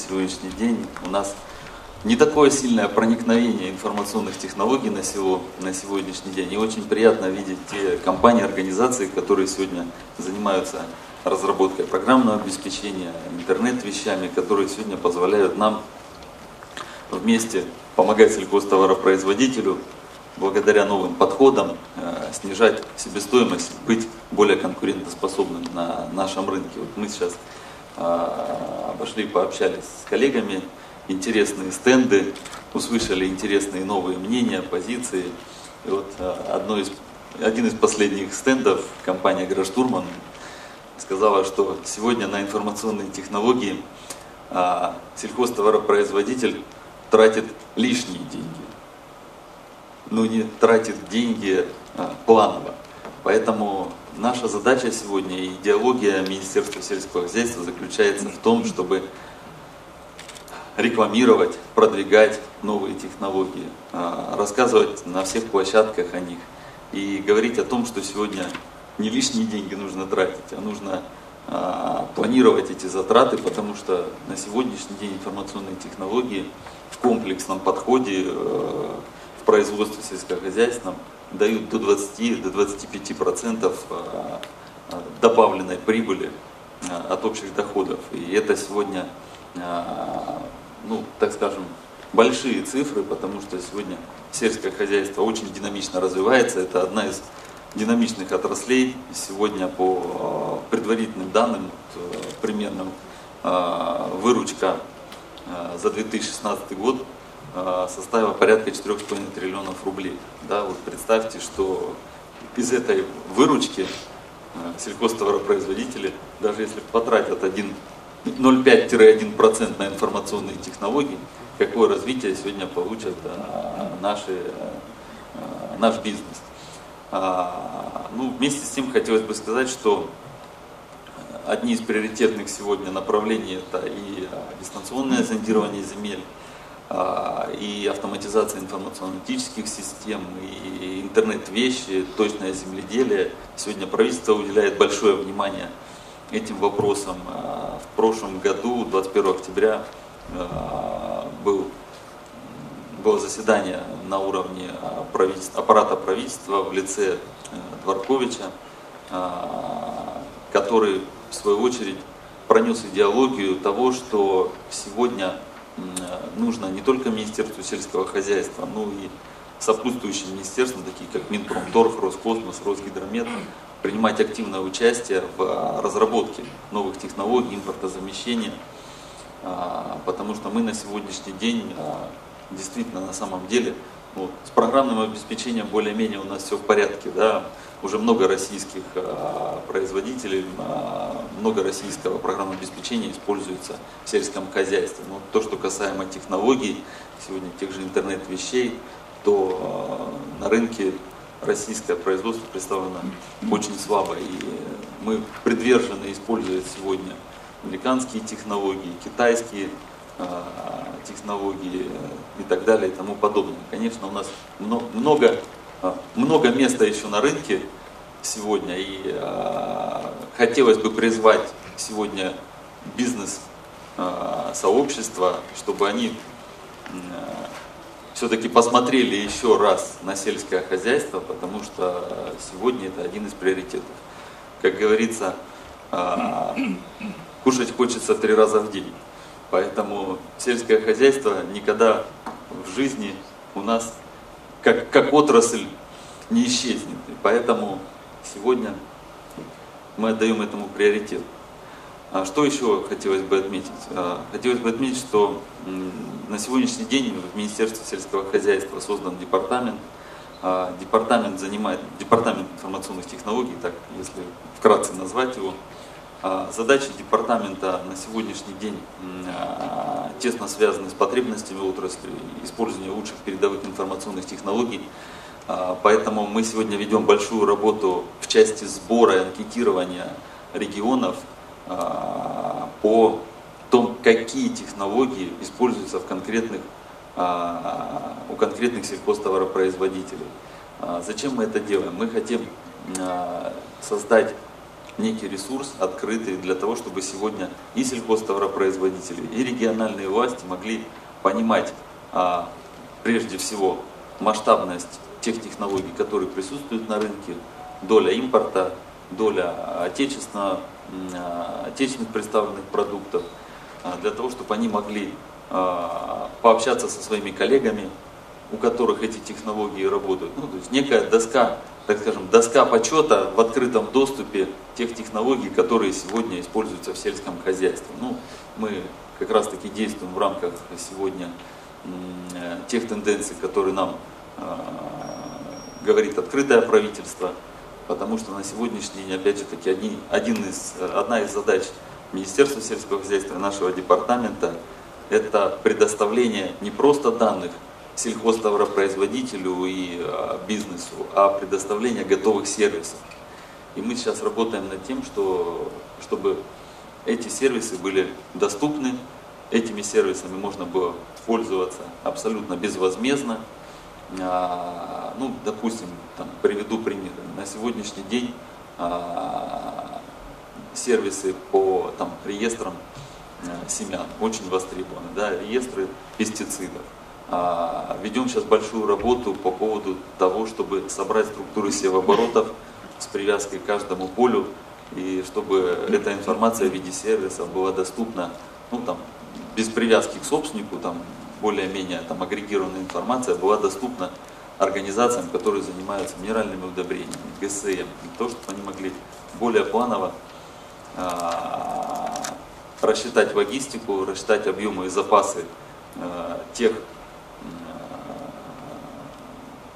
сегодняшний день у нас не такое сильное проникновение информационных технологий на, село, на сегодняшний день. И очень приятно видеть те компании, организации, которые сегодня занимаются разработкой программного обеспечения, интернет-вещами, которые сегодня позволяют нам вместе помогать сельхозтоваропроизводителю благодаря новым подходам э, снижать себестоимость, быть более конкурентоспособным на нашем рынке. Вот мы сейчас обошли, пообщались с коллегами, интересные стенды, услышали интересные новые мнения, позиции. И вот э, одно из, один из последних стендов, компания Граштурман, сказала, что сегодня на информационные технологии сельхозтоваропроизводитель тратит лишние деньги ну, не тратит деньги а, планово. Поэтому наша задача сегодня и идеология Министерства сельского хозяйства заключается в том, чтобы рекламировать, продвигать новые технологии, а, рассказывать на всех площадках о них и говорить о том, что сегодня не лишние деньги нужно тратить, а нужно а, планировать эти затраты, потому что на сегодняшний день информационные технологии в комплексном подходе э, в производстве сельскохозяйственном дают до 20 до 25 процентов а, а, добавленной прибыли а, от общих доходов. И это сегодня, ну, так скажем, большие цифры, потому что сегодня сельское хозяйство очень динамично развивается. Это одна из динамичных отраслей. Сегодня по предварительным данным, примерно выручка за 2016 год Э, составила порядка 4,5 триллионов рублей. Да, вот представьте, что из этой выручки э, сельхозтоваропроизводители, даже если потратят 0,5-1% на информационные технологии, какое развитие сегодня получат э, наши, наш бизнес. А, ну, вместе с тем хотелось бы сказать, что одни из приоритетных сегодня направлений это и дистанционное зондирование земель, и автоматизация информационно-аналитических систем, и интернет-вещи, точное земледелие. Сегодня правительство уделяет большое внимание этим вопросам. А, в прошлом году, 21 октября, а, был, было заседание на уровне правительства, аппарата правительства в лице э, Дворковича, который, в свою очередь, пронес идеологию того, что сегодня нужно не только Министерству сельского хозяйства, но и сопутствующим министерствам, такие как Минпромторг, Роскосмос, Росгидромет, принимать активное участие в а, разработке новых технологий, импортозамещения, а, потому что мы на сегодняшний день а, действительно на самом деле вот, с программным обеспечением более-менее у нас все в порядке, да, уже много российских а, производителей, а, много российского программного обеспечения используется в сельском хозяйстве. Но то, что касаемо технологий, сегодня тех же интернет-вещей, то а, на рынке российское производство представлено очень слабо. И мы привержены использовать сегодня американские технологии, китайские технологии и так далее и тому подобное. Конечно, у нас много а, много места еще на рынке сегодня, и э, хотелось бы призвать сегодня бизнес э, сообщества, чтобы они э, все-таки посмотрели еще раз на сельское хозяйство, потому что сегодня это один из приоритетов. Как говорится, э, кушать хочется три раза в день. Поэтому сельское хозяйство никогда в жизни у нас как, как отрасль не исчезнет. И поэтому сегодня мы отдаем этому приоритет. А что еще хотелось бы отметить? А, хотелось бы отметить, что на сегодняшний день в Министерстве сельского хозяйства создан департамент. А, департамент занимает, департамент информационных технологий, так если вкратце назвать его, задачи департамента на сегодняшний день а, тесно связаны с потребностями отрасли, использования лучших передовых информационных технологий. А, поэтому мы сегодня ведем большую работу в части сбора и анкетирования регионов по том, какие технологии используются в конкретных, у конкретных сельхозтоваропроизводителей. Зачем мы это делаем? Мы хотим создать некий ресурс открытый для того, чтобы сегодня и сельхозтоваропроизводители, и региональные власти могли понимать а, прежде всего масштабность тех технологий, которые присутствуют на рынке, доля импорта, доля отечественно, а, отечественных представленных продуктов, а, для того, чтобы они могли пообщаться со своими коллегами, у которых эти технологии работают. Ну, то есть некая доска, так скажем, доска почета в открытом доступе тех технологий, которые сегодня используются в сельском хозяйстве. Ну, мы как раз таки действуем в рамках сегодня э, тех тенденций, которые нам э, говорит открытое правительство, потому что на сегодняшний день, опять же таки, один, один из, одна из задач Министерства сельского хозяйства нашего департамента – это предоставление не просто данных сельхозтоваропроизводителю и а, бизнесу, а предоставление готовых сервисов. И мы сейчас работаем над тем, что, чтобы эти сервисы были доступны, этими сервисами можно было пользоваться абсолютно безвозмездно. А, ну, допустим, там, приведу пример. На сегодняшний день а, сервисы по там, реестрам а, семян очень востребованы, да, реестры пестицидов. А, ведем сейчас большую работу по поводу того, чтобы собрать структуры севооборотов с привязкой к каждому полю, и чтобы эта информация в виде сервиса была доступна, ну там, без привязки к собственнику, там, более-менее там, агрегированная информация была доступна организациям, которые занимаются минеральными удобрениями, ГСМ, для того, чтобы они могли более планово а, рассчитать логистику, рассчитать объемы и запасы а, тех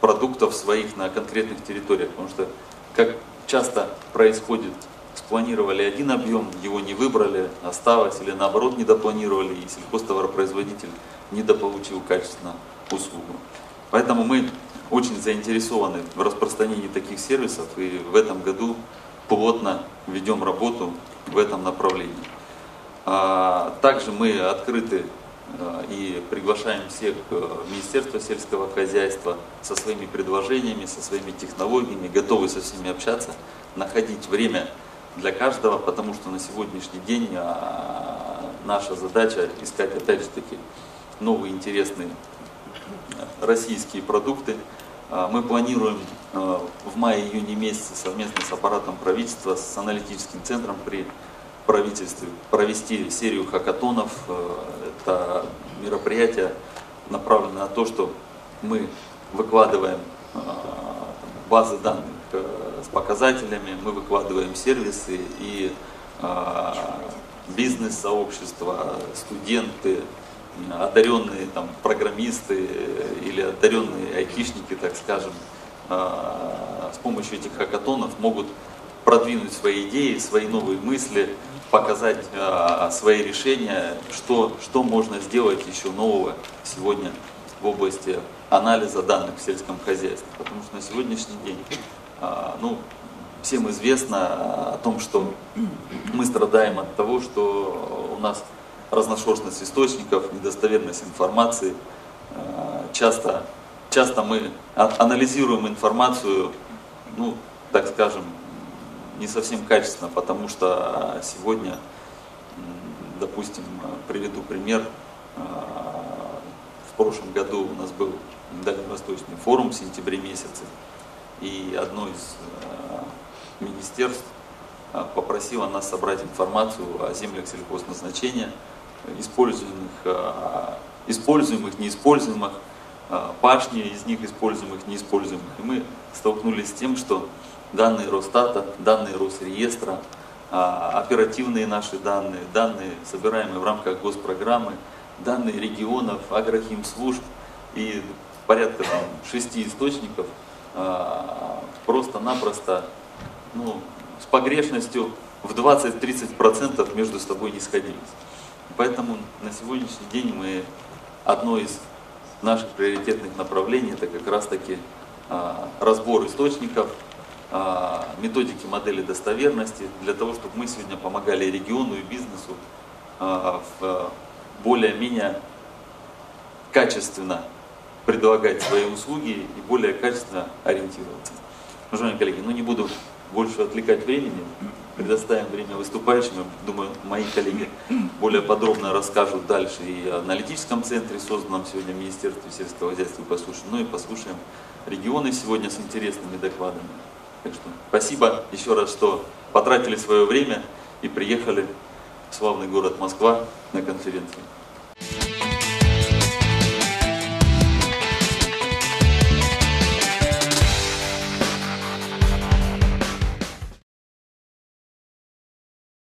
продуктов своих на конкретных территориях. Потому что, как часто происходит, спланировали один объем, его не выбрали, осталось, или наоборот недопланировали, и сельхозтоваропроизводитель недополучил качественно услугу. Поэтому мы очень заинтересованы в распространении таких сервисов и в этом году плотно ведем работу в этом направлении. А, также мы открыты и приглашаем всех в Министерство сельского хозяйства со своими предложениями, со своими технологиями, готовы со всеми общаться, находить время для каждого, потому что на сегодняшний день а, наша задача искать опять же таки новые интересные российские продукты. А, мы планируем э, в мае-июне месяце совместно с аппаратом правительства, с аналитическим центром при правительстве провести серию хакатонов. Э, это мероприятие направлено на то, что мы выкладываем э, базы данных э, с показателями, мы выкладываем сервисы и бизнес-сообщество, студенты, одаренные там, программисты или одаренные айтишники, так скажем, с помощью этих хакатонов могут продвинуть свои идеи, свои новые мысли, показать э, свои решения, что, что можно сделать еще нового сегодня в области анализа данных в сельском хозяйстве. Потому что на сегодняшний день э, ну, всем известно о том, что мы страдаем от того, что у нас разношерстность источников, недостоверность информации. Э, часто, часто мы анализируем информацию, ну, так скажем, не совсем качественно, потому что сегодня, допустим, приведу пример, в прошлом году у нас был Дальневосточный форум в сентябре месяце, и одно из министерств попросило нас собрать информацию о землях сельхозназначения, используемых, используемых, неиспользуемых, пашни из них используемых, неиспользуемых. И мы столкнулись с тем, что данные Росстата, данные Росреестра, а, оперативные наши данные, данные, собираемые в рамках госпрограммы, данные регионов, агрохимслужб и порядка там, шести источников а, просто-напросто ну, с погрешностью в 20-30% между собой не сходились. Поэтому на сегодняшний день мы одно из наших приоритетных направлений это как раз таки разбор источников, а, методики модели достоверности, для того, чтобы мы сегодня помогали региону и бизнесу а, в более-менее качественно предлагать свои услуги и более качественно ориентироваться. Уважаемые коллеги, ну не буду больше отвлекать времени. предоставим время выступающим. Думаю, мои коллеги более подробно расскажут дальше и о аналитическом центре, созданном сегодня Министерстве сельского хозяйства, послушаем. Ну и послушаем регионы сегодня с интересными докладами. Так что спасибо еще раз, что потратили свое время и приехали в славный город Москва на конференцию.